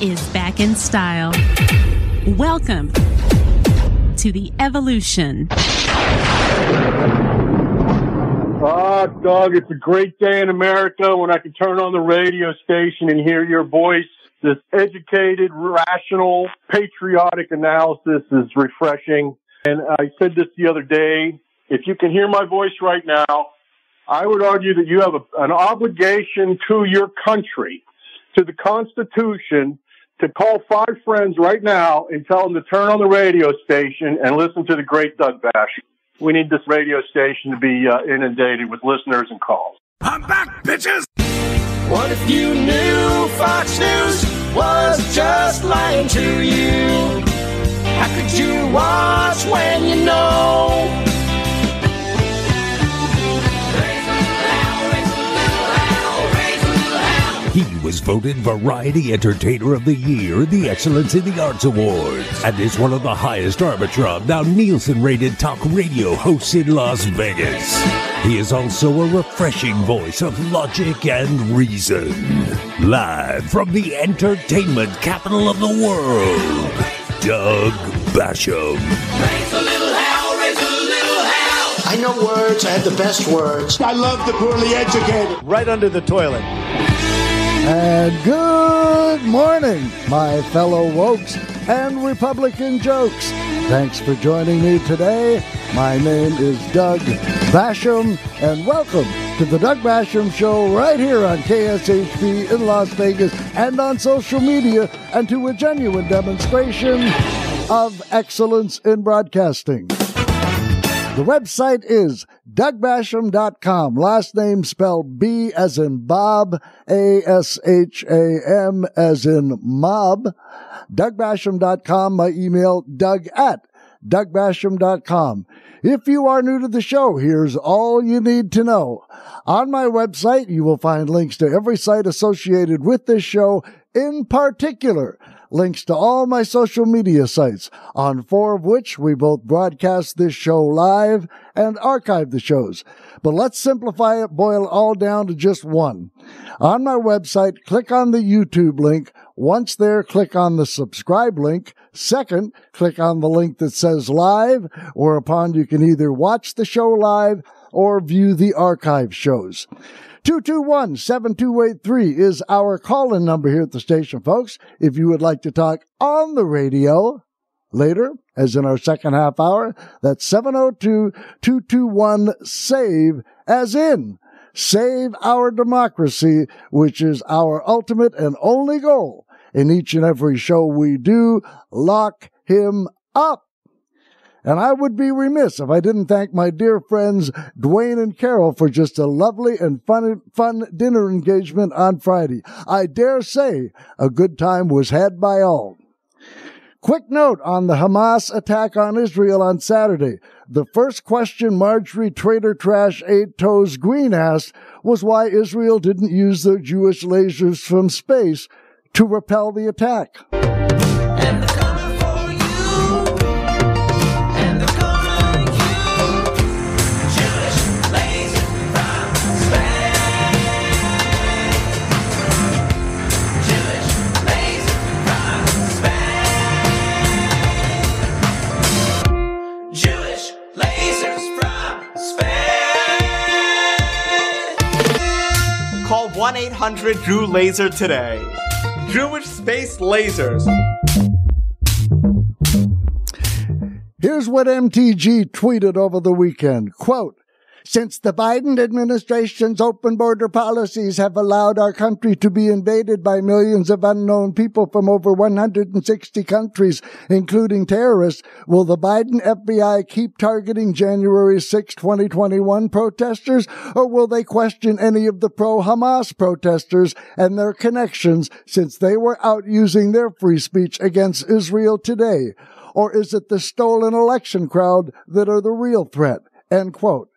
is back in style. Welcome to the evolution. Ah, Doug, it's a great day in America when I can turn on the radio station and hear your voice. This educated, rational, patriotic analysis is refreshing. And I said this the other day. If you can hear my voice right now, I would argue that you have a, an obligation to your country, to the Constitution, to call five friends right now and tell them to turn on the radio station and listen to the great Doug Bash. We need this radio station to be uh, inundated with listeners and calls. I'm back, bitches! What if you knew Fox News was just lying to you? How could you watch when you know? He was voted Variety Entertainer of the Year at the Excellence in the Arts Awards and is one of the highest Arbitron, now Nielsen rated talk radio hosts in Las Vegas. He is also a refreshing voice of logic and reason. Live from the entertainment capital of the world, Doug Basham. Raise a little hell! Raise a little hell! I know words. I have the best words. I love the poorly educated. right under the toilet. And good morning, my fellow wokes and Republican jokes. Thanks for joining me today. My name is Doug Basham, and welcome to the Doug Basham Show right here on KSHP in Las Vegas and on social media, and to a genuine demonstration of excellence in broadcasting. The website is dougbasham.com. Last name spelled B as in Bob, A S H A M as in mob. dougbasham.com. My email, doug at dougbasham.com. If you are new to the show, here's all you need to know. On my website, you will find links to every site associated with this show, in particular, links to all my social media sites, on four of which we both broadcast this show live and archive the shows. But let's simplify it, boil it all down to just one. On my website, click on the YouTube link. Once there, click on the subscribe link. Second, click on the link that says live, whereupon you can either watch the show live or view the archive shows. 221-7283 is our call-in number here at the station, folks. If you would like to talk on the radio later, as in our second half hour, that's 702-221-SAVE, as in save our democracy, which is our ultimate and only goal in each and every show we do. Lock him up. And I would be remiss if I didn't thank my dear friends Dwayne and Carol for just a lovely and fun, fun dinner engagement on Friday. I dare say a good time was had by all. Quick note on the Hamas attack on Israel on Saturday. The first question Marjorie Trader Trash Eight Toes Greene asked was why Israel didn't use their Jewish lasers from space to repel the attack. 1 800 Drew Laser today. Jewish Space Lasers. Here's what MTG tweeted over the weekend. Quote, since the Biden administration's open border policies have allowed our country to be invaded by millions of unknown people from over 160 countries, including terrorists, will the Biden FBI keep targeting January 6, 2021 protesters, or will they question any of the pro-Hamas protesters and their connections since they were out using their free speech against Israel today? Or is it the stolen election crowd that are the real threat? End quote.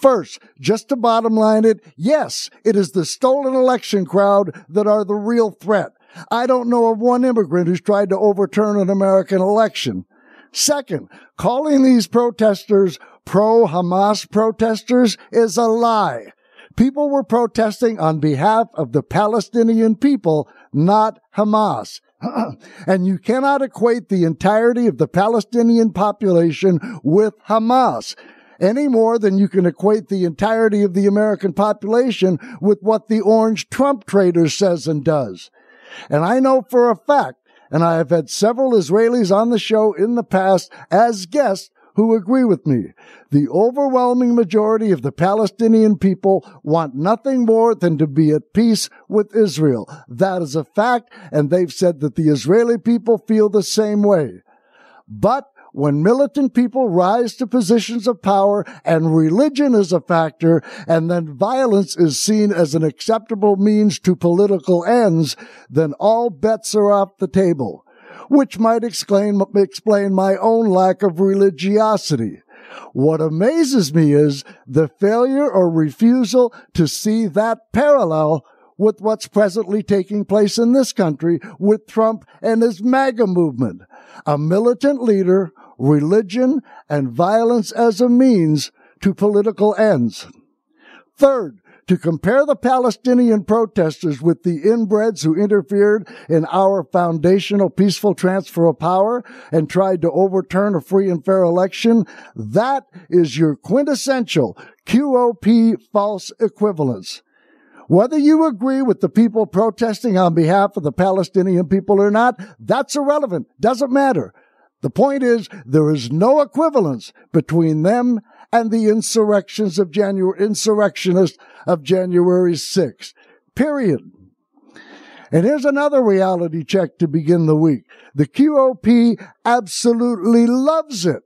First, just to bottom line it, yes, it is the stolen election crowd that are the real threat. I don't know of one immigrant who's tried to overturn an American election. Second, calling these protesters pro-Hamas protesters is a lie. People were protesting on behalf of the Palestinian people, not Hamas. and you cannot equate the entirety of the Palestinian population with Hamas any more than you can equate the entirety of the American population with what the orange Trump trader says and does. And I know for a fact, and I have had several Israelis on the show in the past as guests who agree with me. The overwhelming majority of the Palestinian people want nothing more than to be at peace with Israel. That is a fact, and they've said that the Israeli people feel the same way. But when militant people rise to positions of power and religion is a factor, and then violence is seen as an acceptable means to political ends, then all bets are off the table, which might explain, explain my own lack of religiosity. What amazes me is the failure or refusal to see that parallel with what's presently taking place in this country with Trump and his MAGA movement. A militant leader religion, and violence as a means to political ends. Third, to compare the Palestinian protesters with the inbreds who interfered in our foundational peaceful transfer of power and tried to overturn a free and fair election, that is your quintessential QOP false equivalence. Whether you agree with the people protesting on behalf of the Palestinian people or not, that's irrelevant. Doesn't matter. The point is, there is no equivalence between them and the insurrections of January, insurrectionists of January 6th. Period. And here's another reality check to begin the week. The QOP absolutely loves it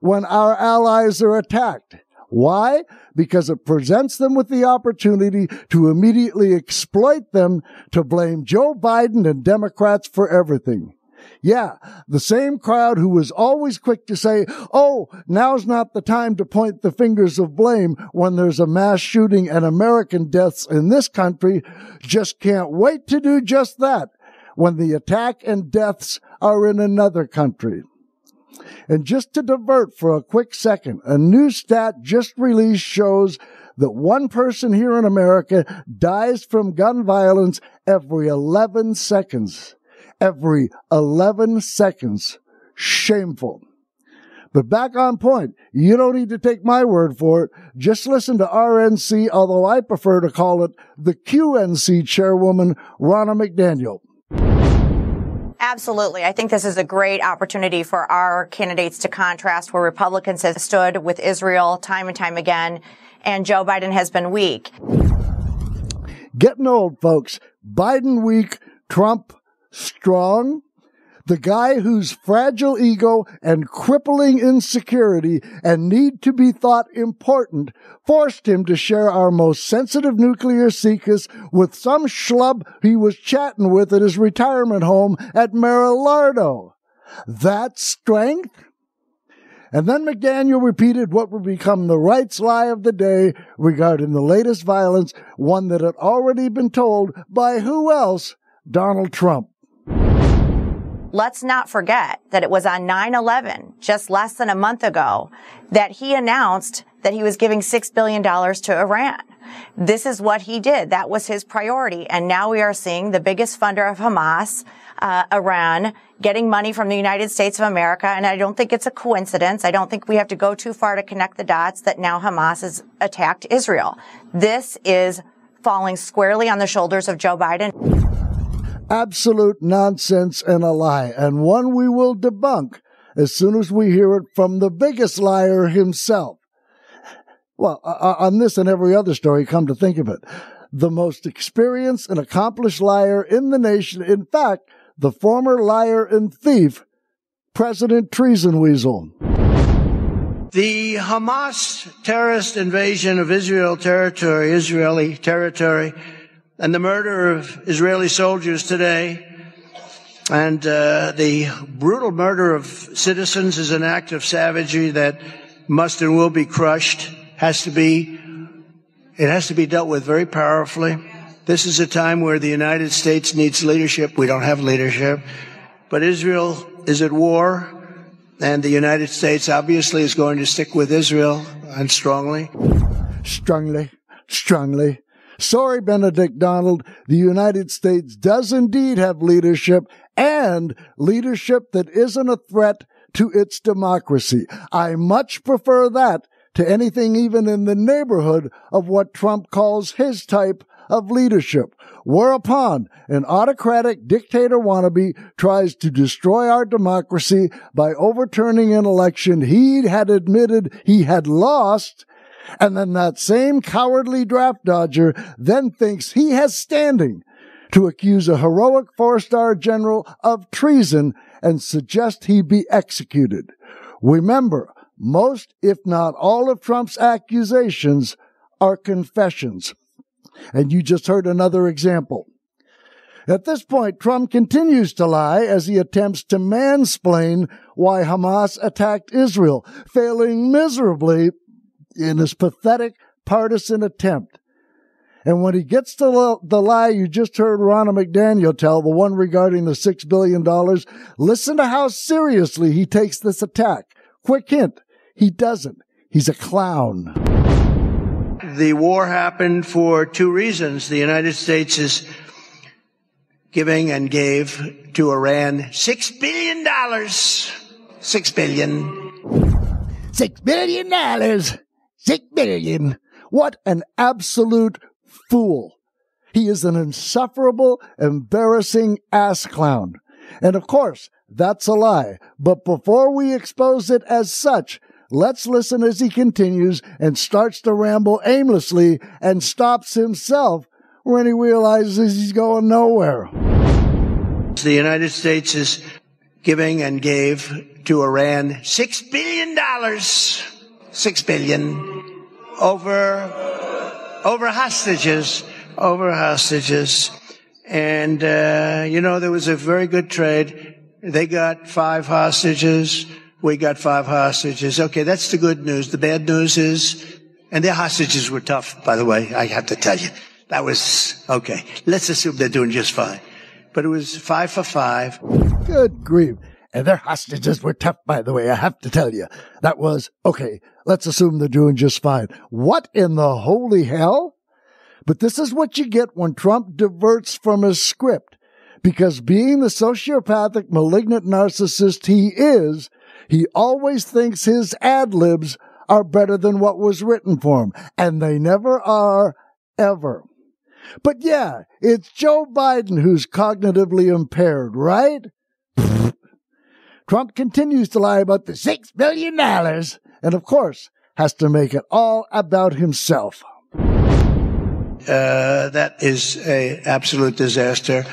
when our allies are attacked. Why? Because it presents them with the opportunity to immediately exploit them to blame Joe Biden and Democrats for everything. Yeah, the same crowd who was always quick to say, oh, now's not the time to point the fingers of blame when there's a mass shooting and American deaths in this country just can't wait to do just that when the attack and deaths are in another country. And just to divert for a quick second, a new stat just released shows that one person here in America dies from gun violence every 11 seconds every 11 seconds. Shameful. But back on point, you don't need to take my word for it. Just listen to RNC, although I prefer to call it the QNC chairwoman, Ronna McDaniel. Absolutely. I think this is a great opportunity for our candidates to contrast where Republicans have stood with Israel time and time again, and Joe Biden has been weak. Getting old, folks. Biden weak, Trump strong, the guy whose fragile ego and crippling insecurity and need to be thought important forced him to share our most sensitive nuclear secrets with some schlub he was chatting with at his retirement home at Mar-a-Lardo. That strength? And then McDaniel repeated what would become the rights lie of the day regarding the latest violence, one that had already been told by who else? Donald Trump. Let's not forget that it was on 9-11, just less than a month ago, that he announced that he was giving $6 billion to Iran. This is what he did. That was his priority. And now we are seeing the biggest funder of Hamas, uh, Iran, getting money from the United States of America. And I don't think it's a coincidence. I don't think we have to go too far to connect the dots that now Hamas has attacked Israel. This is falling squarely on the shoulders of Joe Biden absolute nonsense and a lie, and one we will debunk as soon as we hear it from the biggest liar himself. Well, uh, uh, on this and every other story, come to think of it, the most experienced and accomplished liar in the nation, in fact, the former liar and thief, President Treason Weasel. The Hamas terrorist invasion of Israel territory, Israeli territory, and the murder of Israeli soldiers today and uh, the brutal murder of citizens is an act of savagery that must and will be crushed, has to be It has to be dealt with very powerfully. This is a time where the United States needs leadership. We don't have leadership. But Israel is at war, and the United States obviously is going to stick with Israel and strongly. Strongly, strongly. Sorry, Benedict Donald. The United States does indeed have leadership and leadership that isn't a threat to its democracy. I much prefer that to anything even in the neighborhood of what Trump calls his type of leadership. Whereupon an autocratic dictator wannabe tries to destroy our democracy by overturning an election he had admitted he had lost and then that same cowardly draft dodger then thinks he has standing to accuse a heroic four star general of treason and suggest he be executed. Remember, most, if not all of Trump's accusations are confessions. And you just heard another example. At this point, Trump continues to lie as he attempts to mansplain why Hamas attacked Israel, failing miserably in his pathetic partisan attempt. And when he gets to the lie you just heard Ronna McDaniel tell, the one regarding the $6 billion, listen to how seriously he takes this attack. Quick hint, he doesn't. He's a clown. The war happened for two reasons. The United States is giving and gave to Iran six billion dollars. Six billion. Six billion dollars. Six billion. What an absolute fool. He is an insufferable, embarrassing ass clown. And of course, that's a lie. But before we expose it as such, let's listen as he continues and starts to ramble aimlessly and stops himself when he realizes he's going nowhere. The United States is giving and gave to Iran six billion dollars. Six billion over over hostages, over hostages. And, uh, you know, there was a very good trade. They got five hostages. We got five hostages. Okay, that's the good news. The bad news is, and their hostages were tough, by the way, I have to tell you. That was, okay. Let's assume they're doing just fine. But it was five for five. Good grief. And their hostages were tough, by the way, I have to tell you. That was, okay, let's assume they're doing just fine. What in the holy hell? But this is what you get when Trump diverts from his script. Because being the sociopathic, malignant narcissist he is, he always thinks his ad libs are better than what was written for him. And they never are, ever. But yeah, it's Joe Biden who's cognitively impaired, right? Trump continues to lie about the six billion dollars, and of course, has to make it all about himself. Uh, that is a absolute disaster.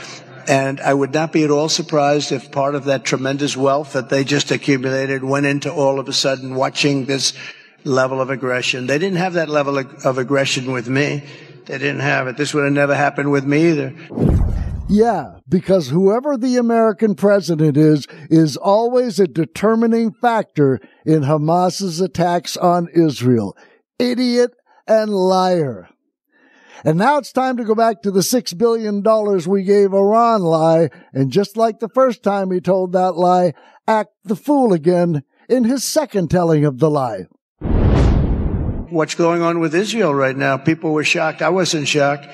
And I would not be at all surprised if part of that tremendous wealth that they just accumulated went into all of a sudden watching this level of aggression. They didn't have that level of aggression with me. They didn't have it. This would have never happened with me either. Yeah, because whoever the American president is, is always a determining factor in Hamas's attacks on Israel. Idiot and liar. And now it's time to go back to the six billion dollars we gave Iran lie, and just like the first time he told that lie, act the fool again in his second telling of the lie. What's going on with Israel right now? People were shocked. I wasn't shocked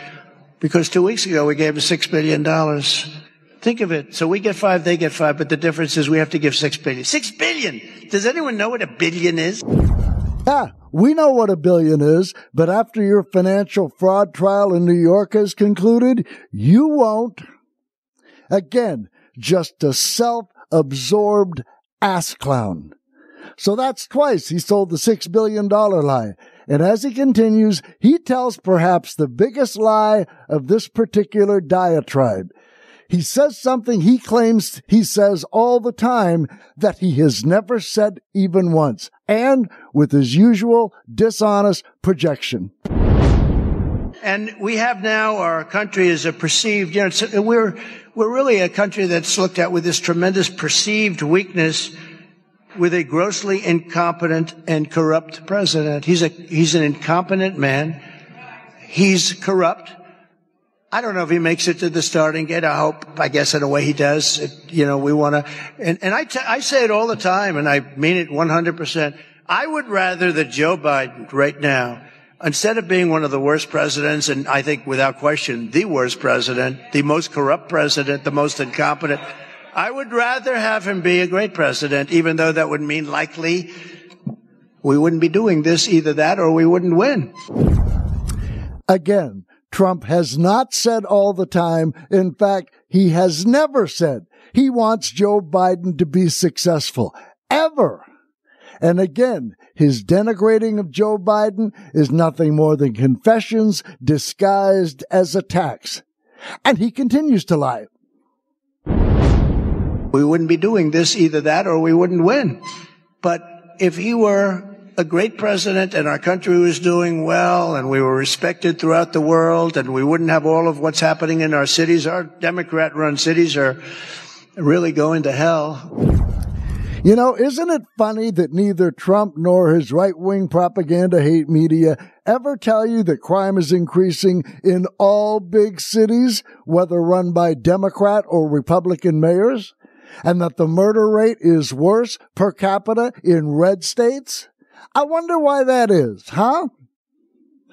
because two weeks ago we gave them six billion dollars. Think of it. So we get five, they get five, but the difference is we have to give six billion. Six billion! Does anyone know what a billion is? Yeah, we know what a billion is, but after your financial fraud trial in New York has concluded, you won't. Again, just a self-absorbed ass clown. So that's twice he sold the six billion dollar lie. And as he continues, he tells perhaps the biggest lie of this particular diatribe. He says something he claims he says all the time that he has never said even once, and with his usual dishonest projection. And we have now our country is a perceived, you know, we're, we're really a country that's looked at with this tremendous perceived weakness with a grossly incompetent and corrupt president. He's a, he's an incompetent man he's corrupt. I don't know if he makes it to the starting gate. I hope, I guess in a way he does. It, you know, we want to, and, and I, t- I say it all the time and I mean it 100%. I would rather that Joe Biden right now, instead of being one of the worst presidents, and I think without question, the worst president, the most corrupt president, the most incompetent, I would rather have him be a great president, even though that would mean likely we wouldn't be doing this, either that or we wouldn't win. Again, Trump has not said all the time. In fact, he has never said he wants Joe Biden to be successful. Ever. And again, his denigrating of Joe Biden is nothing more than confessions disguised as attacks. And he continues to lie. We wouldn't be doing this, either that or we wouldn't win. But if he were a great president and our country was doing well and we were respected throughout the world and we wouldn't have all of what's happening in our cities. Our Democrat run cities are really going to hell. You know, isn't it funny that neither Trump nor his right wing propaganda hate media ever tell you that crime is increasing in all big cities, whether run by Democrat or Republican mayors? And that the murder rate is worse per capita in red states? I wonder why that is, huh?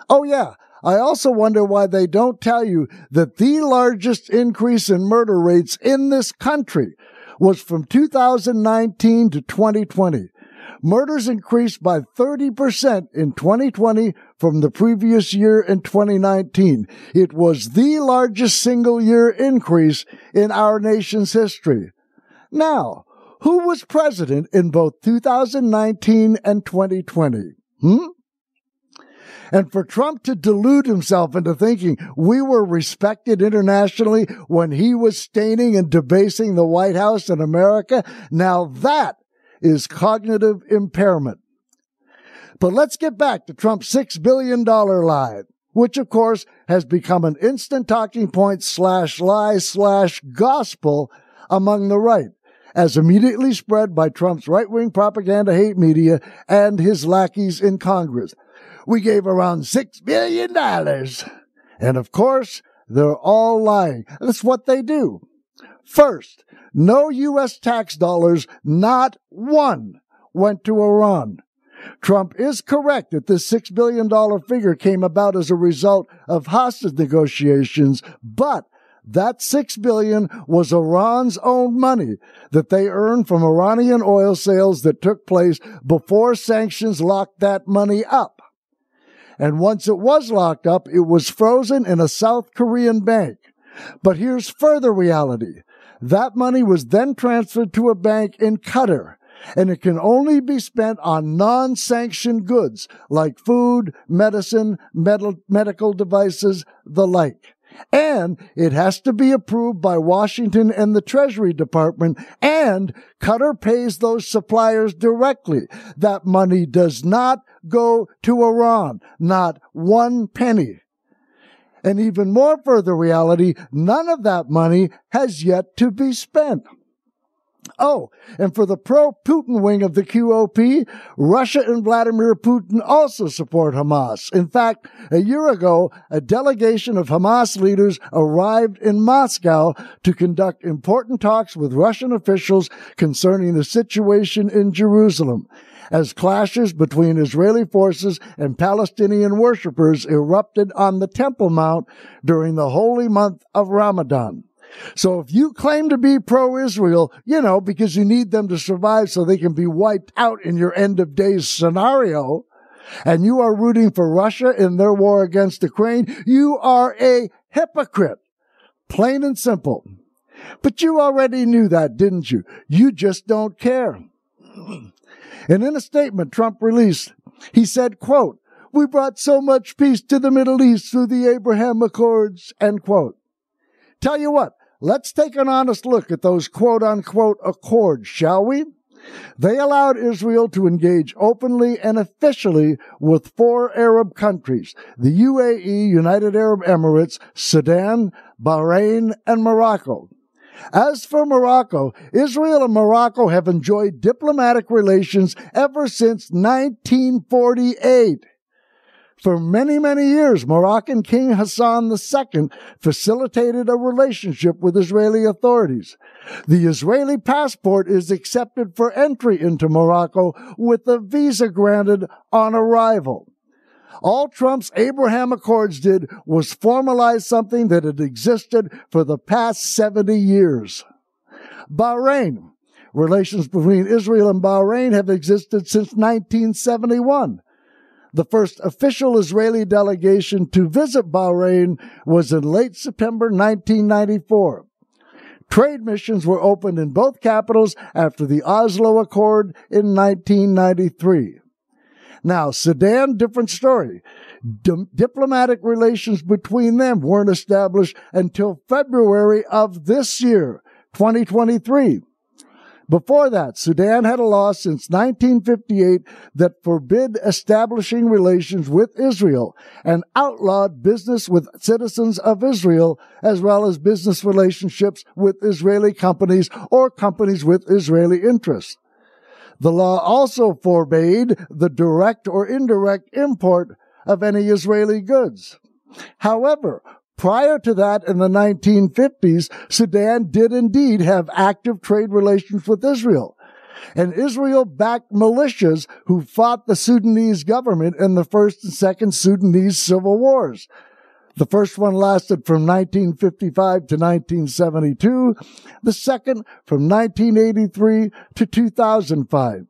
Oh, yeah. I also wonder why they don't tell you that the largest increase in murder rates in this country was from 2019 to 2020. Murders increased by 30% in 2020 from the previous year in 2019. It was the largest single year increase in our nation's history. Now, who was president in both 2019 and 2020? Hmm? And for Trump to delude himself into thinking we were respected internationally when he was staining and debasing the White House in America, now that is cognitive impairment. But let's get back to Trump's $6 billion lie, which of course has become an instant talking point slash lie slash gospel among the right as immediately spread by Trump's right wing propaganda hate media and his lackeys in Congress. We gave Iran $6 billion. And of course, they're all lying. That's what they do. First, no U.S. tax dollars, not one, went to Iran. Trump is correct that this $6 billion figure came about as a result of hostage negotiations, but that six billion was Iran's own money that they earned from Iranian oil sales that took place before sanctions locked that money up. And once it was locked up, it was frozen in a South Korean bank. But here's further reality. That money was then transferred to a bank in Qatar, and it can only be spent on non-sanctioned goods like food, medicine, medical devices, the like. And it has to be approved by Washington and the Treasury Department. And Qatar pays those suppliers directly. That money does not go to Iran. Not one penny. And even more further reality, none of that money has yet to be spent. Oh, and for the pro-Putin wing of the QOP, Russia and Vladimir Putin also support Hamas. In fact, a year ago, a delegation of Hamas leaders arrived in Moscow to conduct important talks with Russian officials concerning the situation in Jerusalem as clashes between Israeli forces and Palestinian worshippers erupted on the Temple Mount during the holy month of Ramadan. So if you claim to be pro-Israel, you know, because you need them to survive so they can be wiped out in your end of days scenario, and you are rooting for Russia in their war against Ukraine, you are a hypocrite. Plain and simple. But you already knew that, didn't you? You just don't care. And in a statement Trump released, he said, quote, we brought so much peace to the Middle East through the Abraham Accords, end quote. Tell you what, let's take an honest look at those quote unquote accords, shall we? They allowed Israel to engage openly and officially with four Arab countries, the UAE, United Arab Emirates, Sudan, Bahrain, and Morocco. As for Morocco, Israel and Morocco have enjoyed diplomatic relations ever since 1948. For many, many years, Moroccan King Hassan II facilitated a relationship with Israeli authorities. The Israeli passport is accepted for entry into Morocco with a visa granted on arrival. All Trump's Abraham Accords did was formalize something that had existed for the past 70 years. Bahrain. Relations between Israel and Bahrain have existed since 1971. The first official Israeli delegation to visit Bahrain was in late September 1994. Trade missions were opened in both capitals after the Oslo Accord in 1993. Now, Sudan, different story. D- diplomatic relations between them weren't established until February of this year, 2023. Before that, Sudan had a law since 1958 that forbid establishing relations with Israel and outlawed business with citizens of Israel, as well as business relationships with Israeli companies or companies with Israeli interests. The law also forbade the direct or indirect import of any Israeli goods. However, Prior to that, in the 1950s, Sudan did indeed have active trade relations with Israel. And Israel backed militias who fought the Sudanese government in the first and second Sudanese civil wars. The first one lasted from 1955 to 1972, the second from 1983 to 2005.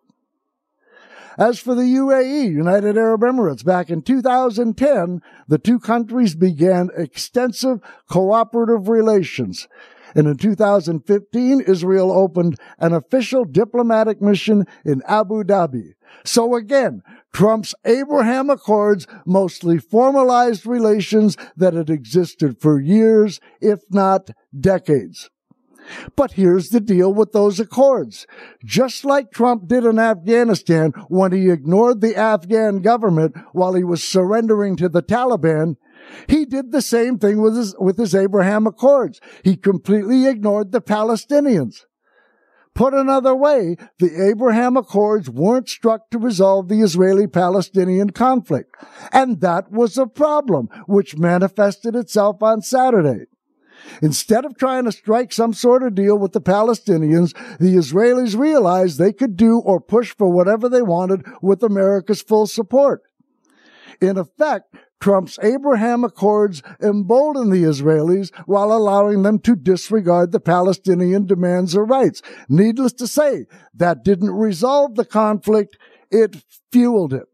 As for the UAE, United Arab Emirates, back in 2010, the two countries began extensive cooperative relations. And in 2015, Israel opened an official diplomatic mission in Abu Dhabi. So again, Trump's Abraham Accords mostly formalized relations that had existed for years, if not decades. But here's the deal with those accords. Just like Trump did in Afghanistan when he ignored the Afghan government while he was surrendering to the Taliban, he did the same thing with his, with his Abraham Accords. He completely ignored the Palestinians. Put another way, the Abraham Accords weren't struck to resolve the Israeli-Palestinian conflict. And that was a problem, which manifested itself on Saturday. Instead of trying to strike some sort of deal with the Palestinians, the Israelis realized they could do or push for whatever they wanted with America's full support. In effect, Trump's Abraham Accords emboldened the Israelis while allowing them to disregard the Palestinian demands or rights. Needless to say, that didn't resolve the conflict, it fueled it.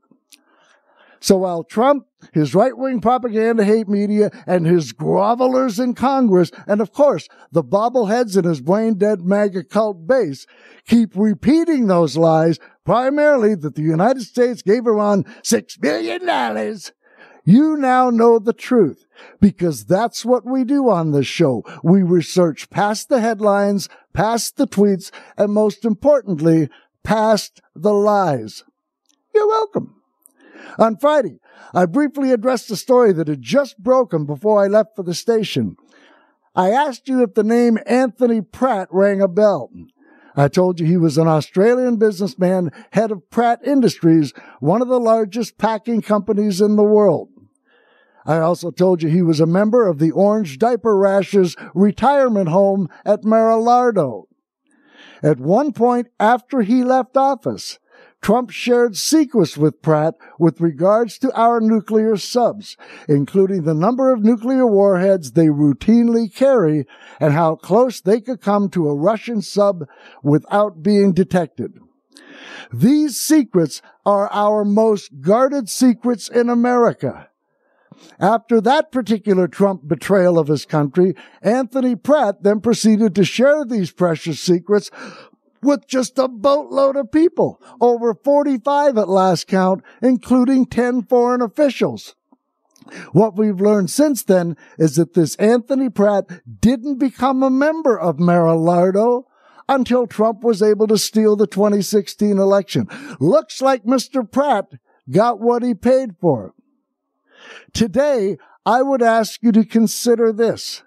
So while Trump, his right-wing propaganda hate media, and his grovelers in Congress, and of course, the bobbleheads in his brain-dead MAGA cult base, keep repeating those lies, primarily that the United States gave Iran six billion dollars, you now know the truth because that's what we do on this show. We research past the headlines, past the tweets, and most importantly, past the lies. You're welcome. On Friday, I briefly addressed a story that had just broken before I left for the station. I asked you if the name Anthony Pratt rang a bell. I told you he was an Australian businessman, head of Pratt Industries, one of the largest packing companies in the world. I also told you he was a member of the Orange Diaper Rashes retirement home at Mar-a-Lardo. At one point after he left office, Trump shared secrets with Pratt with regards to our nuclear subs, including the number of nuclear warheads they routinely carry and how close they could come to a Russian sub without being detected. These secrets are our most guarded secrets in America. After that particular Trump betrayal of his country, Anthony Pratt then proceeded to share these precious secrets with just a boatload of people, over 45 at last count, including 10 foreign officials. What we've learned since then is that this Anthony Pratt didn't become a member of Mar-a-Lardo until Trump was able to steal the 2016 election. Looks like Mr. Pratt got what he paid for. Today, I would ask you to consider this.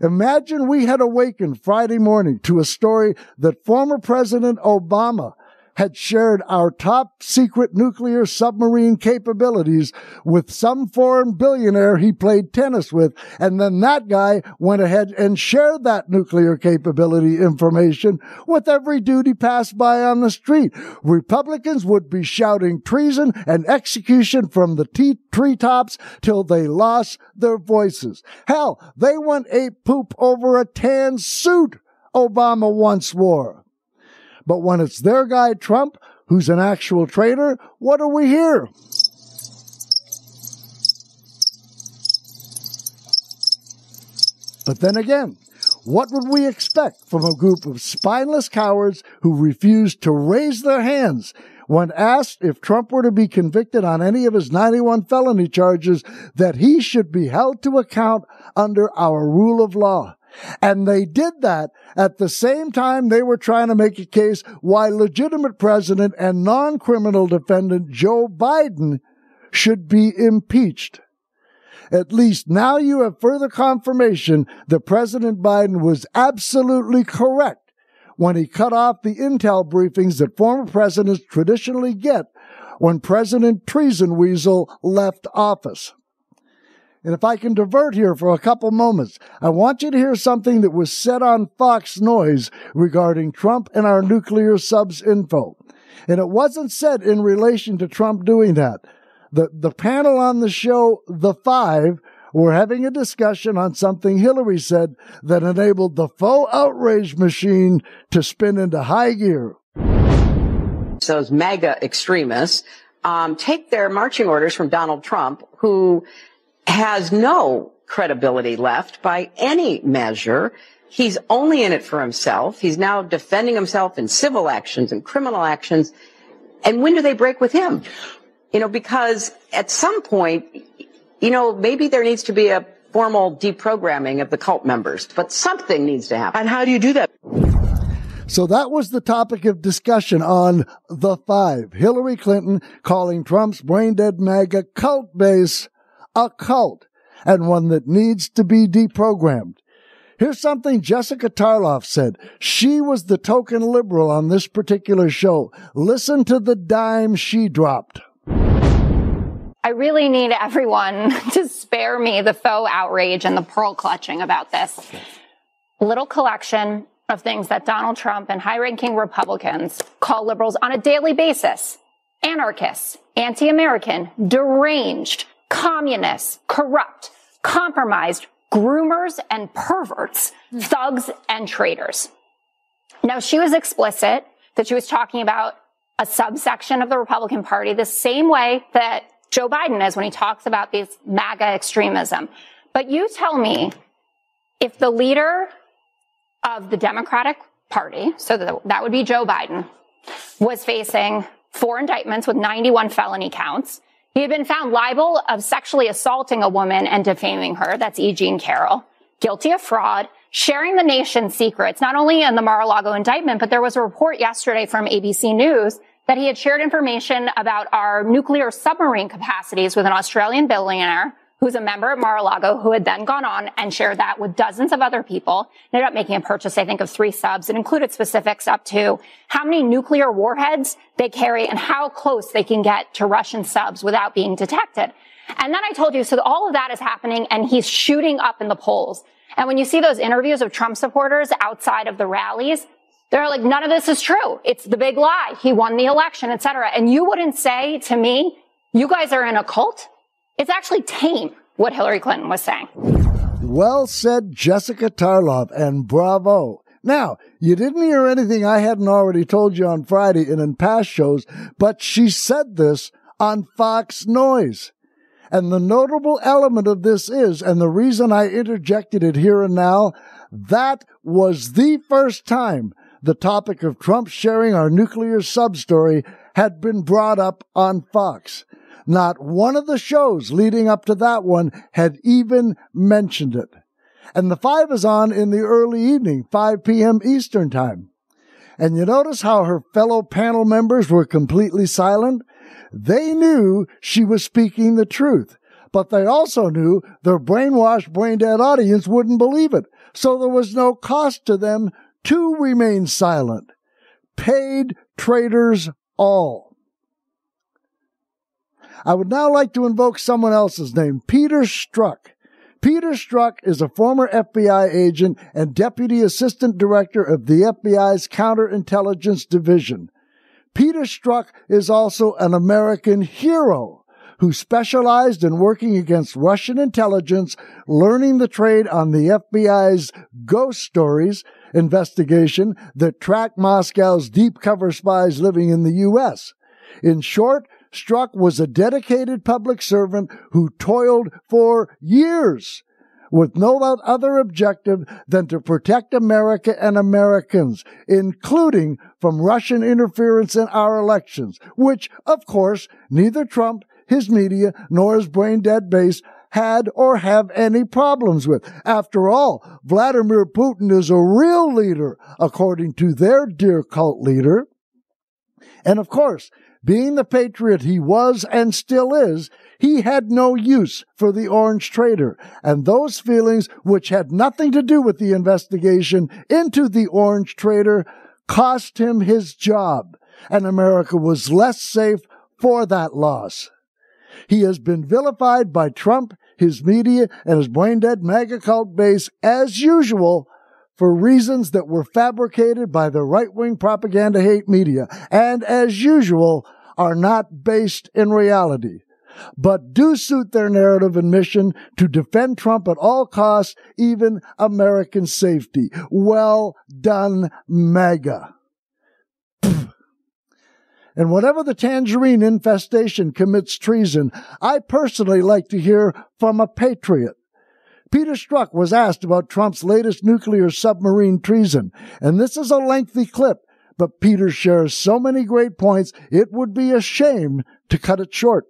Imagine we had awakened Friday morning to a story that former President Obama had shared our top secret nuclear submarine capabilities with some foreign billionaire he played tennis with. And then that guy went ahead and shared that nuclear capability information with every dude he passed by on the street. Republicans would be shouting treason and execution from the t- treetops till they lost their voices. Hell, they went ape poop over a tan suit Obama once wore. But when it's their guy Trump, who's an actual traitor, what do we hear? But then again, what would we expect from a group of spineless cowards who refuse to raise their hands when asked if Trump were to be convicted on any of his 91 felony charges that he should be held to account under our rule of law? And they did that at the same time they were trying to make a case why legitimate president and non-criminal defendant Joe Biden should be impeached. At least now you have further confirmation that President Biden was absolutely correct when he cut off the intel briefings that former presidents traditionally get when President Treason Weasel left office. And if I can divert here for a couple moments, I want you to hear something that was said on Fox Noise regarding Trump and our nuclear subs info. And it wasn't said in relation to Trump doing that. The, the panel on the show, The Five, were having a discussion on something Hillary said that enabled the faux outrage machine to spin into high gear. Those MAGA extremists um, take their marching orders from Donald Trump, who has no credibility left by any measure. He's only in it for himself. He's now defending himself in civil actions and criminal actions. And when do they break with him? You know, because at some point, you know, maybe there needs to be a formal deprogramming of the cult members, but something needs to happen. And how do you do that? So that was the topic of discussion on The Five. Hillary Clinton calling Trump's brain dead MAGA cult base a cult and one that needs to be deprogrammed. Here's something Jessica Tarlov said. She was the token liberal on this particular show. Listen to the dime she dropped. I really need everyone to spare me the faux outrage and the pearl clutching about this. Little collection of things that Donald Trump and high ranking Republicans call liberals on a daily basis. Anarchists, anti-American, deranged, communists, corrupt, compromised, groomers and perverts, thugs and traitors. Now, she was explicit that she was talking about a subsection of the Republican Party the same way that Joe Biden is when he talks about these MAGA extremism. But you tell me if the leader of the Democratic Party, so that would be Joe Biden, was facing four indictments with 91 felony counts, he had been found liable of sexually assaulting a woman and defaming her. That's E. Jean Carroll. Guilty of fraud, sharing the nation's secrets, not only in the Mar-a-Lago indictment, but there was a report yesterday from ABC News that he had shared information about our nuclear submarine capacities with an Australian billionaire who's a member at Mar-a-Lago, who had then gone on and shared that with dozens of other people. Ended up making a purchase, I think, of three subs. It included specifics up to how many nuclear warheads they carry and how close they can get to Russian subs without being detected. And then I told you, so all of that is happening and he's shooting up in the polls. And when you see those interviews of Trump supporters outside of the rallies, they're like, none of this is true. It's the big lie. He won the election, etc. And you wouldn't say to me, you guys are in a cult? It's actually tame what Hillary Clinton was saying. Well said, Jessica Tarlov, and bravo. Now, you didn't hear anything I hadn't already told you on Friday and in past shows, but she said this on Fox Noise. And the notable element of this is, and the reason I interjected it here and now, that was the first time the topic of Trump sharing our nuclear sub story had been brought up on Fox. Not one of the shows leading up to that one had even mentioned it. And the five is on in the early evening, 5 p.m. Eastern time. And you notice how her fellow panel members were completely silent? They knew she was speaking the truth, but they also knew their brainwashed, brain dead audience wouldn't believe it. So there was no cost to them to remain silent. Paid traitors all. I would now like to invoke someone else's name, Peter Strzok. Peter Strzok is a former FBI agent and deputy assistant director of the FBI's counterintelligence division. Peter Strzok is also an American hero who specialized in working against Russian intelligence, learning the trade on the FBI's ghost stories investigation that tracked Moscow's deep cover spies living in the U.S. In short, Strzok was a dedicated public servant who toiled for years with no other objective than to protect America and Americans, including from Russian interference in our elections, which, of course, neither Trump, his media, nor his brain dead base had or have any problems with. After all, Vladimir Putin is a real leader, according to their dear cult leader. And of course, being the patriot he was and still is, he had no use for the Orange Traitor, and those feelings which had nothing to do with the investigation into the Orange Traitor cost him his job, and America was less safe for that loss. He has been vilified by Trump, his media, and his brain dead MAGA cult base as usual for reasons that were fabricated by the right wing propaganda hate media. And as usual are not based in reality, but do suit their narrative and mission to defend Trump at all costs, even American safety. Well done, MAGA. And whenever the tangerine infestation commits treason, I personally like to hear from a patriot. Peter Strzok was asked about Trump's latest nuclear submarine treason, and this is a lengthy clip, but Peter shares so many great points, it would be a shame to cut it short.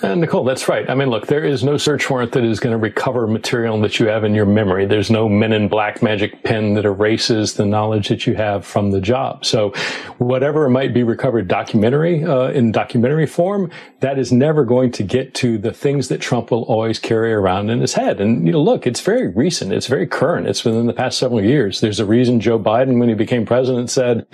Uh, Nicole, that's right. I mean, look, there is no search warrant that is going to recover material that you have in your memory. There's no men in black magic pen that erases the knowledge that you have from the job. So whatever might be recovered documentary, uh, in documentary form, that is never going to get to the things that Trump will always carry around in his head. And, you know, look, it's very recent. It's very current. It's within the past several years. There's a reason Joe Biden, when he became president, said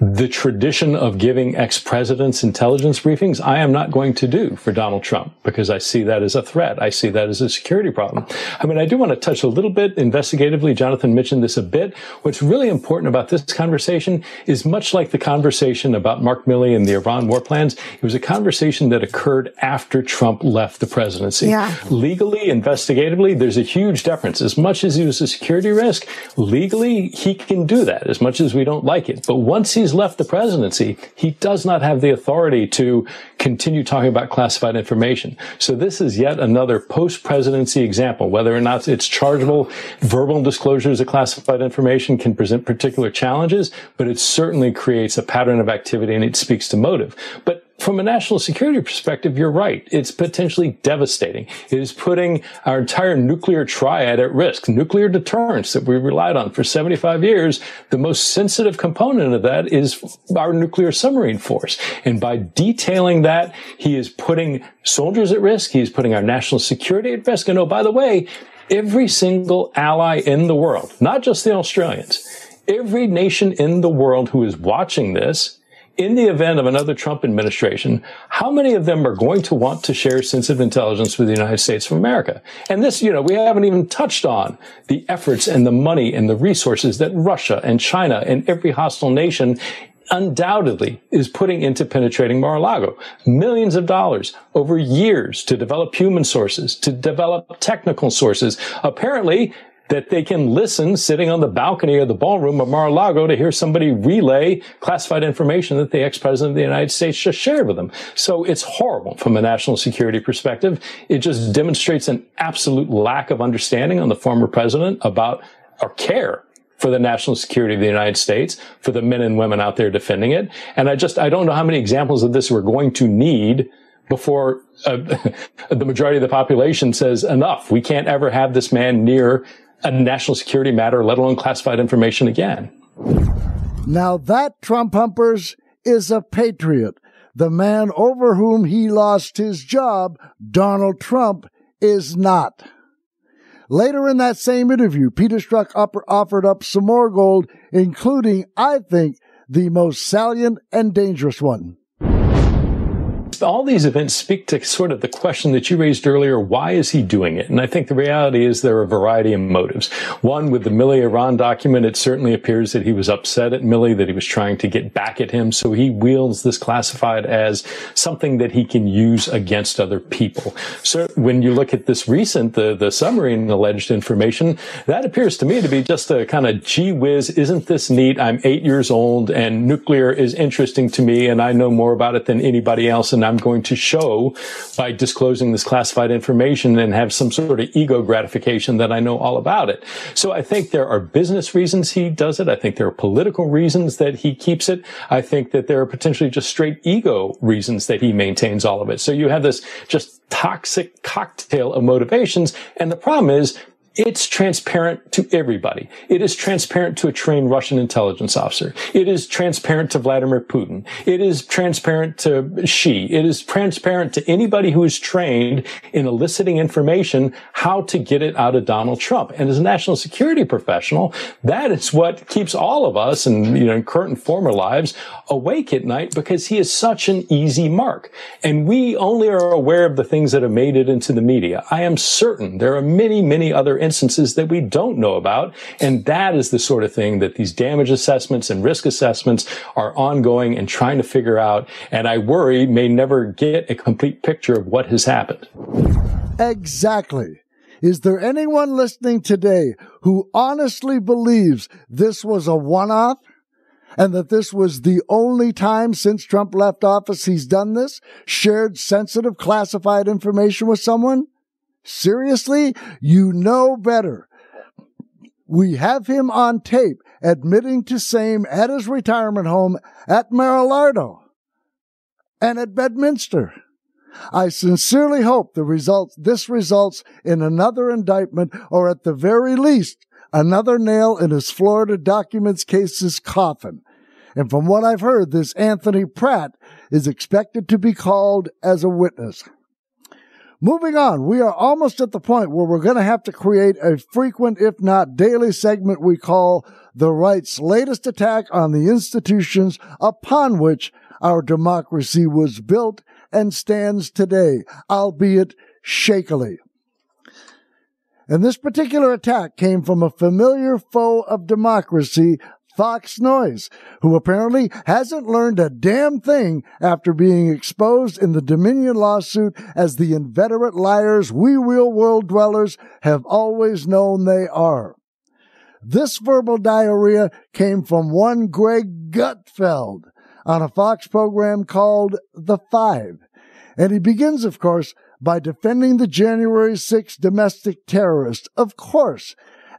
the tradition of giving ex-presidents intelligence briefings, I am not going to do for Donald Trump because I see that as a threat. I see that as a security problem. I mean, I do want to touch a little bit investigatively. Jonathan mentioned this a bit. What's really important about this conversation is much like the conversation about Mark Milley and the Iran war plans. It was a conversation that occurred after Trump left the presidency. Yeah. Legally, investigatively, there's a huge difference. As much as he was a security risk, legally, he can do that as much as we don't like it. But once he's left the presidency, he does not have the authority to continue talking about classified information. So this is yet another post-presidency example. Whether or not it's chargeable, verbal disclosures of classified information can present particular challenges, but it certainly creates a pattern of activity and it speaks to motive. But from a national security perspective, you're right. It's potentially devastating. It is putting our entire nuclear triad at risk. Nuclear deterrence that we relied on for 75 years, the most sensitive component of that is our nuclear submarine force. And by detailing that, he is putting soldiers at risk. He is putting our national security at risk. And oh, by the way, every single ally in the world, not just the Australians, every nation in the world who is watching this in the event of another Trump administration, how many of them are going to want to share sensitive intelligence with the United States of America? And this, you know, we haven't even touched on the efforts and the money and the resources that Russia and China and every hostile nation undoubtedly is putting into penetrating Mar-a-Lago. Millions of dollars over years to develop human sources, to develop technical sources. Apparently, that they can listen sitting on the balcony of the ballroom of Mar-a-Lago to hear somebody relay classified information that the ex-president of the United States just shared with them. So it's horrible from a national security perspective. It just demonstrates an absolute lack of understanding on the former president about or care for the national security of the United States, for the men and women out there defending it. And I just, I don't know how many examples of this we're going to need before uh, the majority of the population says enough. We can't ever have this man near a national security matter, let alone classified information again. Now that Trump humpers is a patriot. The man over whom he lost his job, Donald Trump, is not. Later in that same interview, Peter Strzok offered up some more gold, including, I think, the most salient and dangerous one. All these events speak to sort of the question that you raised earlier. Why is he doing it? And I think the reality is there are a variety of motives. One, with the Milley Iran document, it certainly appears that he was upset at Milley, that he was trying to get back at him. So he wields this classified as something that he can use against other people. So when you look at this recent, the, the submarine alleged information, that appears to me to be just a kind of gee whiz. Isn't this neat? I'm eight years old and nuclear is interesting to me and I know more about it than anybody else. And I'm going to show by disclosing this classified information and have some sort of ego gratification that I know all about it. So I think there are business reasons he does it. I think there are political reasons that he keeps it. I think that there are potentially just straight ego reasons that he maintains all of it. So you have this just toxic cocktail of motivations. And the problem is it's transparent to everybody. It is transparent to a trained Russian intelligence officer. It is transparent to Vladimir Putin. It is transparent to Xi. It is transparent to anybody who is trained in eliciting information how to get it out of Donald Trump. And as a national security professional, that is what keeps all of us and, you know, in current and former lives awake at night because he is such an easy mark. And we only are aware of the things that have made it into the media. I am certain there are many, many other instances that we don't know about. And that is the sort of thing that these damage assessments and risk assessments are ongoing and trying to figure out. And I worry may never get a complete picture of what has happened. Exactly. Is there anyone listening today who honestly believes this was a one off? And that this was the only time since Trump left office he's done this? Shared sensitive classified information with someone? Seriously? You know better. We have him on tape admitting to same at his retirement home at Mar-a-Lardo and at Bedminster. I sincerely hope the results, this results in another indictment or at the very least, another nail in his Florida documents case's coffin. And from what I've heard, this Anthony Pratt is expected to be called as a witness. Moving on, we are almost at the point where we're going to have to create a frequent, if not daily segment we call the right's latest attack on the institutions upon which our democracy was built and stands today, albeit shakily. And this particular attack came from a familiar foe of democracy, Fox Noise, who apparently hasn't learned a damn thing after being exposed in the Dominion lawsuit as the inveterate liars we real world dwellers have always known they are. This verbal diarrhea came from one Greg Gutfeld on a Fox program called The Five. And he begins, of course, by defending the January 6th domestic terrorist. Of course,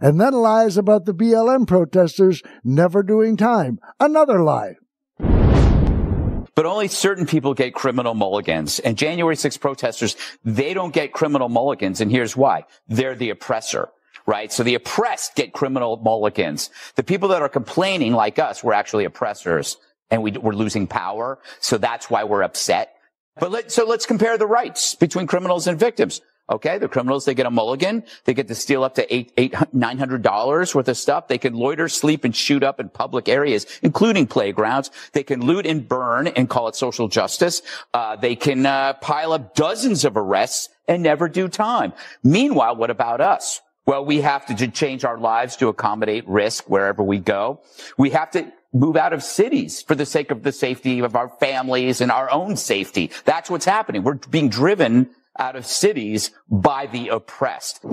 and then lies about the BLM protesters never doing time. Another lie. But only certain people get criminal mulligans. And January 6 protesters, they don't get criminal mulligans. And here's why. They're the oppressor right? So the oppressed get criminal mulligans. The people that are complaining like us, we're actually oppressors and we, are losing power. So that's why we're upset. But let, so let's compare the rights between criminals and victims. Okay, the criminals, they get a mulligan. They get to steal up to eight, eight, nine hundred dollars worth of stuff. They can loiter, sleep, and shoot up in public areas, including playgrounds. They can loot and burn and call it social justice. Uh, they can uh, pile up dozens of arrests and never do time. Meanwhile, what about us? Well, we have to change our lives to accommodate risk wherever we go. We have to move out of cities for the sake of the safety of our families and our own safety. That's what's happening. We're being driven out of cities by the oppressed.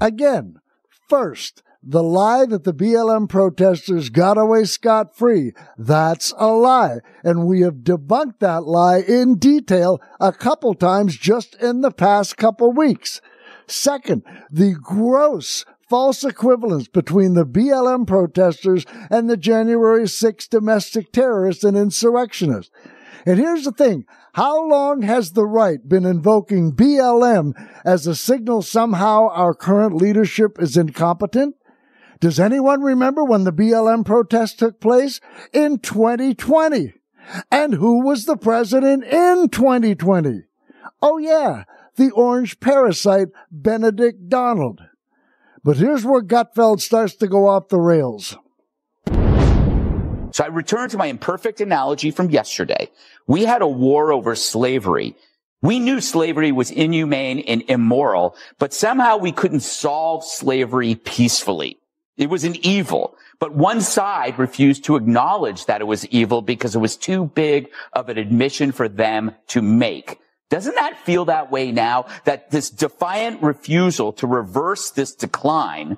Again, first, the lie that the BLM protesters got away scot free. That's a lie. And we have debunked that lie in detail a couple times just in the past couple weeks. Second, the gross false equivalence between the BLM protesters and the January 6 domestic terrorists and insurrectionists. And here's the thing. How long has the right been invoking BLM as a signal somehow our current leadership is incompetent? Does anyone remember when the BLM protest took place? In 2020. And who was the president in 2020? Oh yeah, the orange parasite Benedict Donald. But here's where Gutfeld starts to go off the rails. So I return to my imperfect analogy from yesterday. We had a war over slavery. We knew slavery was inhumane and immoral, but somehow we couldn't solve slavery peacefully. It was an evil, but one side refused to acknowledge that it was evil because it was too big of an admission for them to make. Doesn't that feel that way now? That this defiant refusal to reverse this decline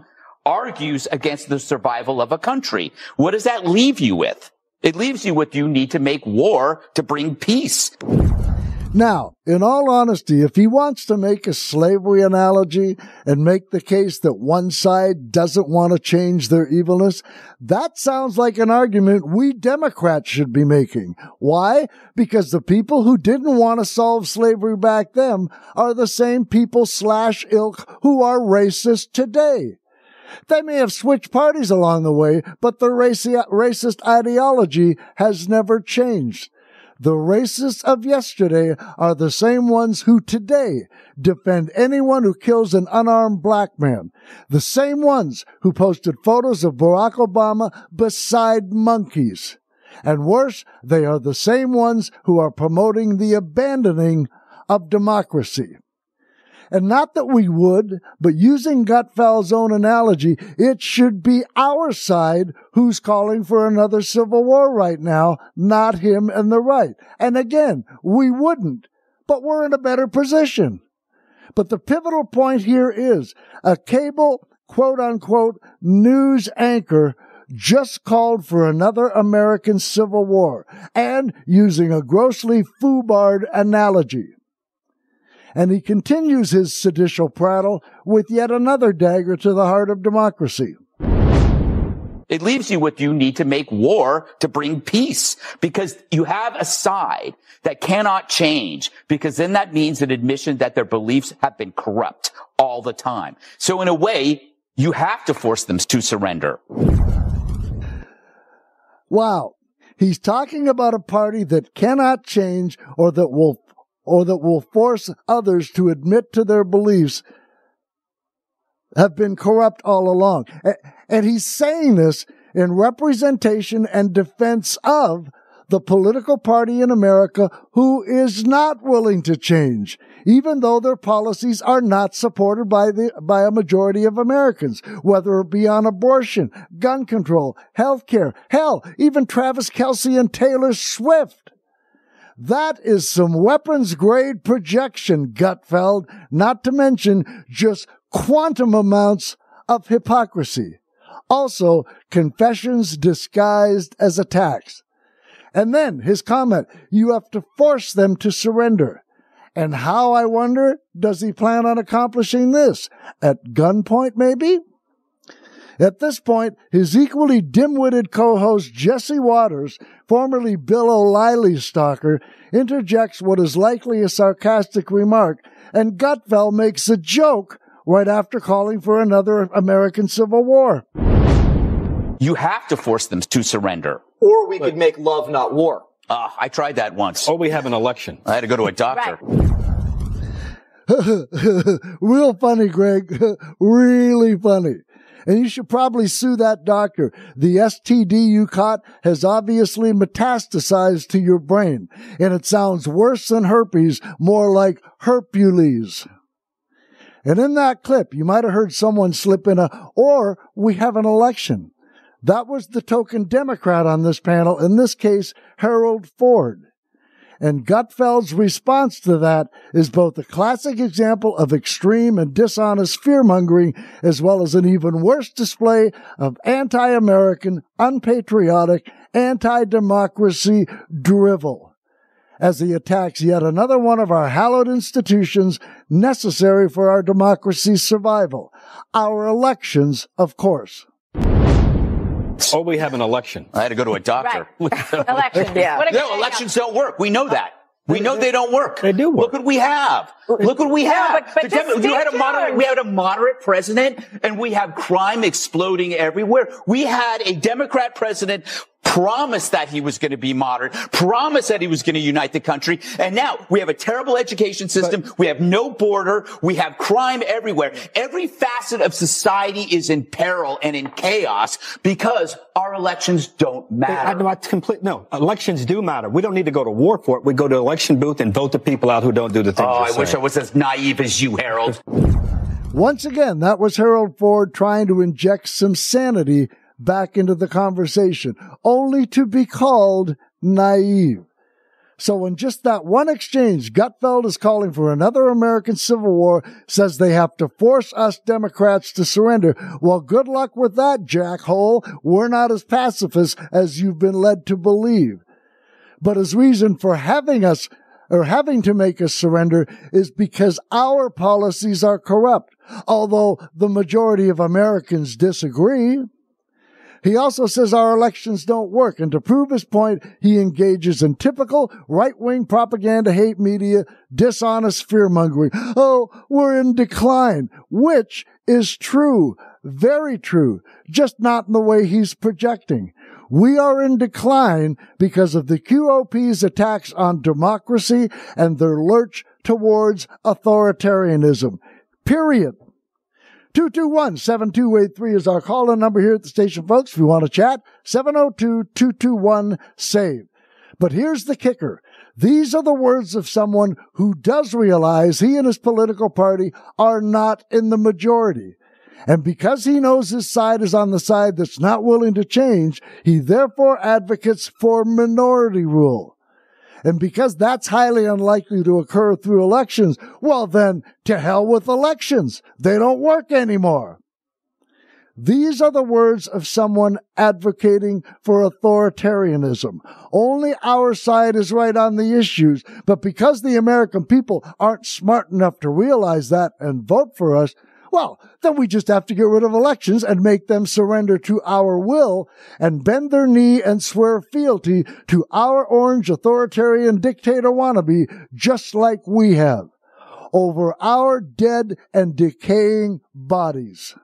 argues against the survival of a country. What does that leave you with? It leaves you with you need to make war to bring peace. Now, in all honesty, if he wants to make a slavery analogy and make the case that one side doesn't want to change their evilness, that sounds like an argument we Democrats should be making. Why? Because the people who didn't want to solve slavery back then are the same people slash ilk who are racist today. They may have switched parties along the way, but their racist ideology has never changed. The racists of yesterday are the same ones who today defend anyone who kills an unarmed black man. The same ones who posted photos of Barack Obama beside monkeys. And worse, they are the same ones who are promoting the abandoning of democracy. And not that we would, but using Gutfeld's own analogy, it should be our side who's calling for another civil war right now, not him and the right. And again, we wouldn't, but we're in a better position. But the pivotal point here is a cable quote unquote news anchor just called for another American Civil War and using a grossly foobarred analogy and he continues his seditious prattle with yet another dagger to the heart of democracy. It leaves you with you need to make war to bring peace because you have a side that cannot change because then that means an admission that their beliefs have been corrupt all the time. So in a way, you have to force them to surrender. Wow. He's talking about a party that cannot change or that will or that will force others to admit to their beliefs have been corrupt all along. And he's saying this in representation and defense of the political party in America who is not willing to change, even though their policies are not supported by the, by a majority of Americans, whether it be on abortion, gun control, health care, hell, even Travis Kelce and Taylor Swift. That is some weapons grade projection, Gutfeld, not to mention just quantum amounts of hypocrisy. Also, confessions disguised as attacks. And then his comment, you have to force them to surrender. And how, I wonder, does he plan on accomplishing this? At gunpoint, maybe? At this point, his equally dim-witted co-host Jesse Watters, formerly Bill O'Reilly's stalker, interjects what is likely a sarcastic remark, and Gutfeld makes a joke right after calling for another American Civil War. You have to force them to surrender. Or we could make love, not war. Uh, I tried that once. Or we have an election. I had to go to a doctor. Real funny, Greg. really funny and you should probably sue that doctor. The STD you caught has obviously metastasized to your brain, and it sounds worse than herpes, more like herpules. And in that clip, you might have heard someone slip in a, or we have an election. That was the token Democrat on this panel, in this case, Harold Ford. And Gutfeld's response to that is both a classic example of extreme and dishonest fearmongering, as well as an even worse display of anti-American, unpatriotic, anti-democracy drivel as he attacks yet another one of our hallowed institutions necessary for our democracy's survival. Our elections, of course. Or we have an election. I had to go to a doctor. Right. Election. Yeah. No, elections don't work. We know that. We know they don't work. They do work. Look what we have. Look what we have. but- but The Demo- you had a moderate, we had a moderate president and we have crime exploding everywhere. We had a Democrat president promised that he was going to be modern, promised that he was going to unite the country. And now we have a terrible education system. But, we have no border. We have crime everywhere. Every facet of society is in peril and in chaos because our elections don't matter. I, I, complete, no, elections do matter. We don't need to go to war for it. We go to election booth and vote the people out who don't do the things. Oh, I saying. wish I was as naive as you, Harold. Once again, that was Harold Ford trying to inject some sanity back into the conversation, only to be called naive. So in just that one exchange, Gutfeld is calling for another American Civil War, says they have to force us Democrats to surrender. Well, good luck with that, jackhole. We're not as pacifist as you've been led to believe. But his reason for having us or having to make us surrender is because our policies are corrupt, although the majority of Americans disagree. He also says our elections don't work, and to prove his point, he engages in typical right-wing propaganda, hate media, dishonest fear-mongering. Oh, we're in decline, which is true, very true, just not in the way he's projecting. We are in decline because of the QOP's attacks on democracy and their lurch towards authoritarianism. Period. 221-7283 is our call-in number here at the station, folks. If you want to chat, 702-221-SAVE. But here's the kicker. These are the words of someone who does realize he and his political party are not in the majority. And because he knows his side is on the side that's not willing to change, he therefore advocates for minority rule. And because that's highly unlikely to occur through elections, well then, to hell with elections. They don't work anymore. These are the words of someone advocating for authoritarianism. Only our side is right on the issues, but because the American people aren't smart enough to realize that and vote for us, well, then we just have to get rid of elections and make them surrender to our will and bend their knee and swear fealty to our orange authoritarian dictator wannabe, just like we have, over our dead and decaying bodies.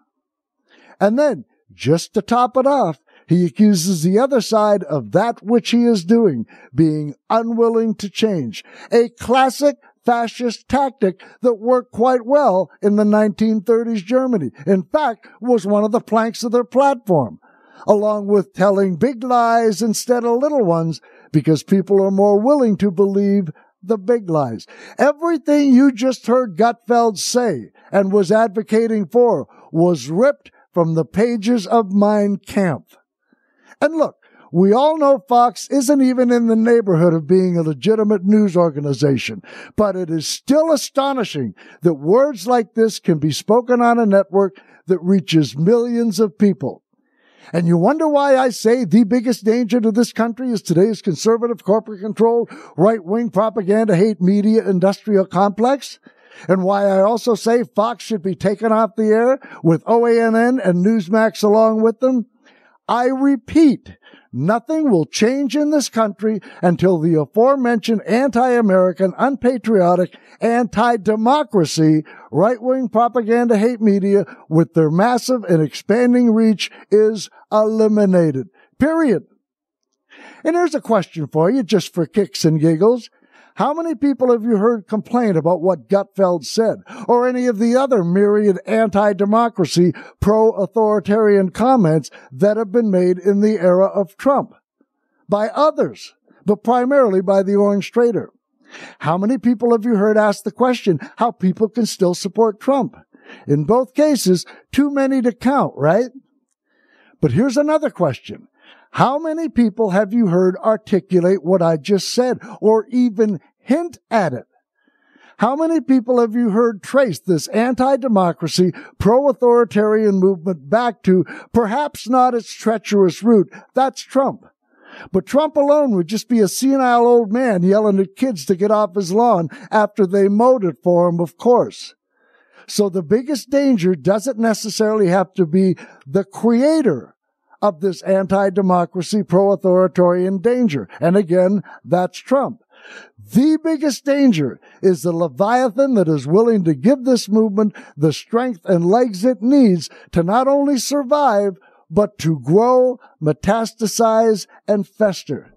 And then, just to top it off, he accuses the other side of that which he is doing, being unwilling to change. A classic fascist tactic that worked quite well in the 1930s Germany. In fact, was one of the planks of their platform, along with telling big lies instead of little ones because people are more willing to believe the big lies. Everything you just heard Gutfeld say and was advocating for was ripped from the pages of Mein Kampf. And look, we all know Fox isn't even in the neighborhood of being a legitimate news organization, but it is still astonishing that words like this can be spoken on a network that reaches millions of people. And you wonder why I say the biggest danger to this country is today's conservative corporate controlled right wing propaganda hate media industrial complex? And why I also say Fox should be taken off the air with OANN and Newsmax along with them? I repeat, Nothing will change in this country until the aforementioned anti-American, unpatriotic, anti-democracy, right-wing propaganda hate media with their massive and expanding reach is eliminated. Period. And here's a question for you, just for kicks and giggles. How many people have you heard complain about what Gutfeld said or any of the other myriad anti-democracy, pro-authoritarian comments that have been made in the era of Trump? By others, but primarily by the Orange Traitor. How many people have you heard ask the question how people can still support Trump? In both cases, too many to count, right? But here's another question. How many people have you heard articulate what I just said or even hint at it? How many people have you heard trace this anti-democracy, pro-authoritarian movement back to perhaps not its treacherous root? That's Trump. But Trump alone would just be a senile old man yelling at kids to get off his lawn after they mowed it for him, of course. So the biggest danger doesn't necessarily have to be the creator of this anti-democracy, pro-authoritarian danger. And again, that's Trump. The biggest danger is the Leviathan that is willing to give this movement the strength and legs it needs to not only survive, but to grow, metastasize, and fester.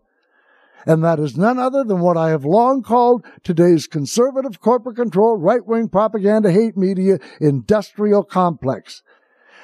And that is none other than what I have long called today's conservative, corporate controlled, right wing propaganda hate media industrial complex.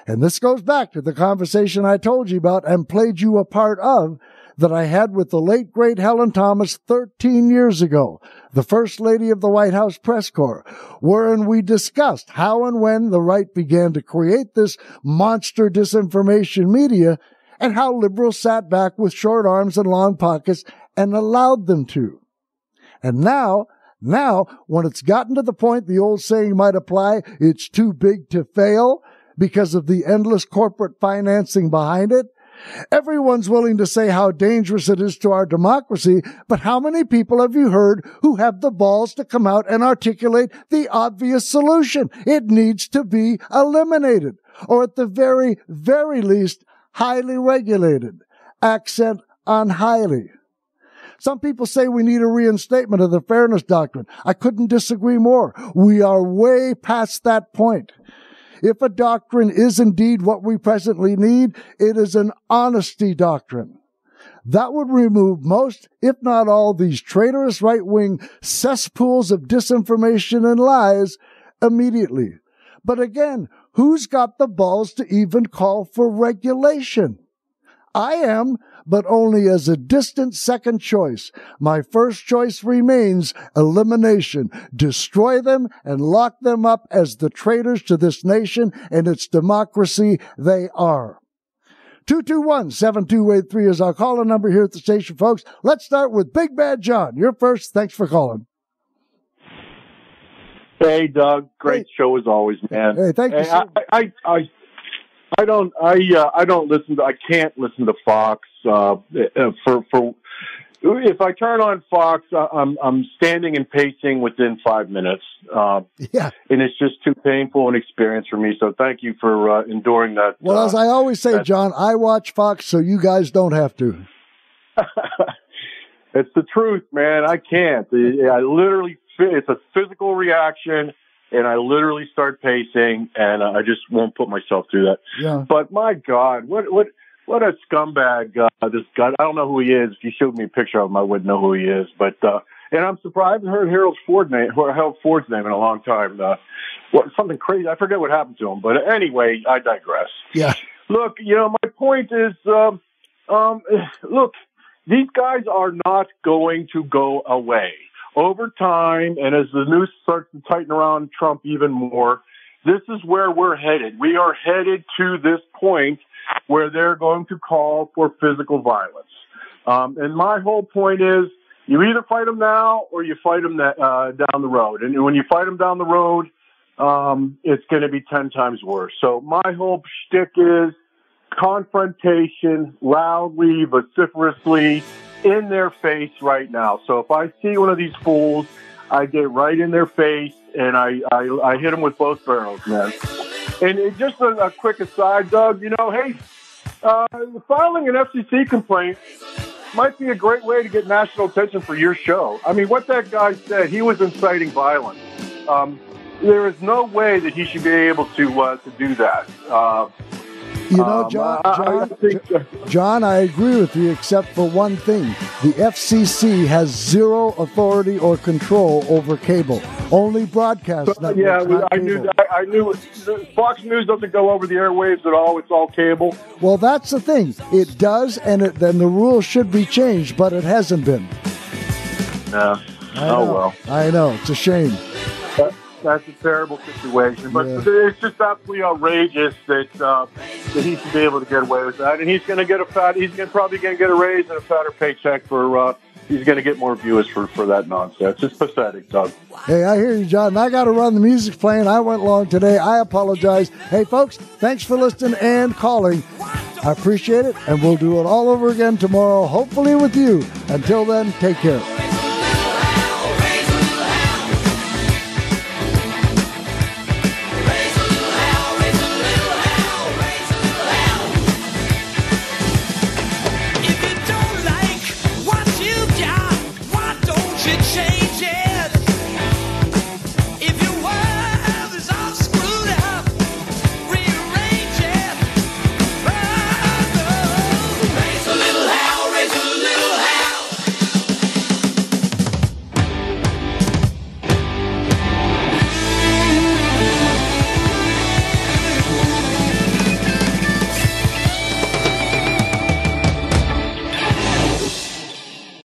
And this goes back to the conversation I told you about and played you a part of that I had with the late great Helen Thomas 13 years ago, the First Lady of the White House Press Corps, wherein we discussed how and when the right began to create this monster disinformation media and how liberals sat back with short arms and long pockets and allowed them to. And now, now, when it's gotten to the point the old saying might apply, it's too big to fail because of the endless corporate financing behind it, Everyone's willing to say how dangerous it is to our democracy, but how many people have you heard who have the balls to come out and articulate the obvious solution? It needs to be eliminated, or at the very, very least, highly regulated. Accent on highly. Some people say we need a reinstatement of the fairness doctrine. I couldn't disagree more. We are way past that point. If a doctrine is indeed what we presently need, it is an honesty doctrine. That would remove most, if not all, these traitorous right wing cesspools of disinformation and lies immediately. But again, who's got the balls to even call for regulation? I am, but only as a distant second choice. My first choice remains elimination. Destroy them and lock them up as the traitors to this nation and its democracy they are. 221-7283 is our calling number here at the station, folks. Let's start with Big Bad John. You're first. Thanks for calling. Hey, Doug. Great hey. show as always, man. Hey, thank you. I, I, I, I don't. I uh, I don't listen to. I can't listen to Fox uh, for for. If I turn on Fox, uh, I'm I'm standing and pacing within five minutes. Uh, yeah, and it's just too painful an experience for me. So thank you for uh, enduring that. Well, uh, as I always say, John, I watch Fox so you guys don't have to. it's the truth, man. I can't. I literally. It's a physical reaction and I literally start pacing, and I just won't put myself through that. Yeah. But my God, what what what a scumbag! Uh, this guy. I don't know who he is. If you showed me a picture of him, I wouldn't know who he is. But uh, and I'm surprised I haven't heard Harold Ford name, Harold Ford's name in a long time. Uh, what something crazy? I forget what happened to him. But anyway, I digress. Yeah. Look, you know, my point is, um, um, look, these guys are not going to go away over time, and as the news starts to tighten around Trump even more, this is where we're headed. We are headed to this point where they're going to call for physical violence. Um, and my whole point is you either fight them now or you fight them that, uh, down the road. And when you fight them down the road, um, it's going to be 10 times worse. So my whole shtick is confrontation loudly, vociferously, in their face right now. So if I see one of these fools, I get right in their face and I, I, I hit them with both barrels, man. And it, just a, a, quick aside, Doug, you know, hey, uh, filing an FCC complaint might be a great way to get national attention for your show. I mean, what that guy said, he was inciting violence. Um, there is no way that he should be able to uh, to do that. Uh, you know, um, John, John, I John, I agree with you, except for one thing: the FCC has zero authority or control over cable. Only broadcast. So, yeah, I knew. That, I knew. Fox News doesn't go over the airwaves at all. It's all cable. Well, that's the thing. It does, and it, then the rules should be changed, but it hasn't been. Yeah. Oh well. I know. It's a shame that's a terrible situation. But yeah. it's just absolutely outrageous that uh, that he should be able to get away with that, and he's going to get a fat. He's gonna, probably going to get a raise and a fatter paycheck for. Uh, he's going to get more viewers for for that nonsense. It's pathetic, Doug. Hey, I hear you, John. I got to run. The music's playing. I went long today. I apologize. Hey, folks, thanks for listening and calling. I appreciate it, and we'll do it all over again tomorrow, hopefully with you. Until then, take care.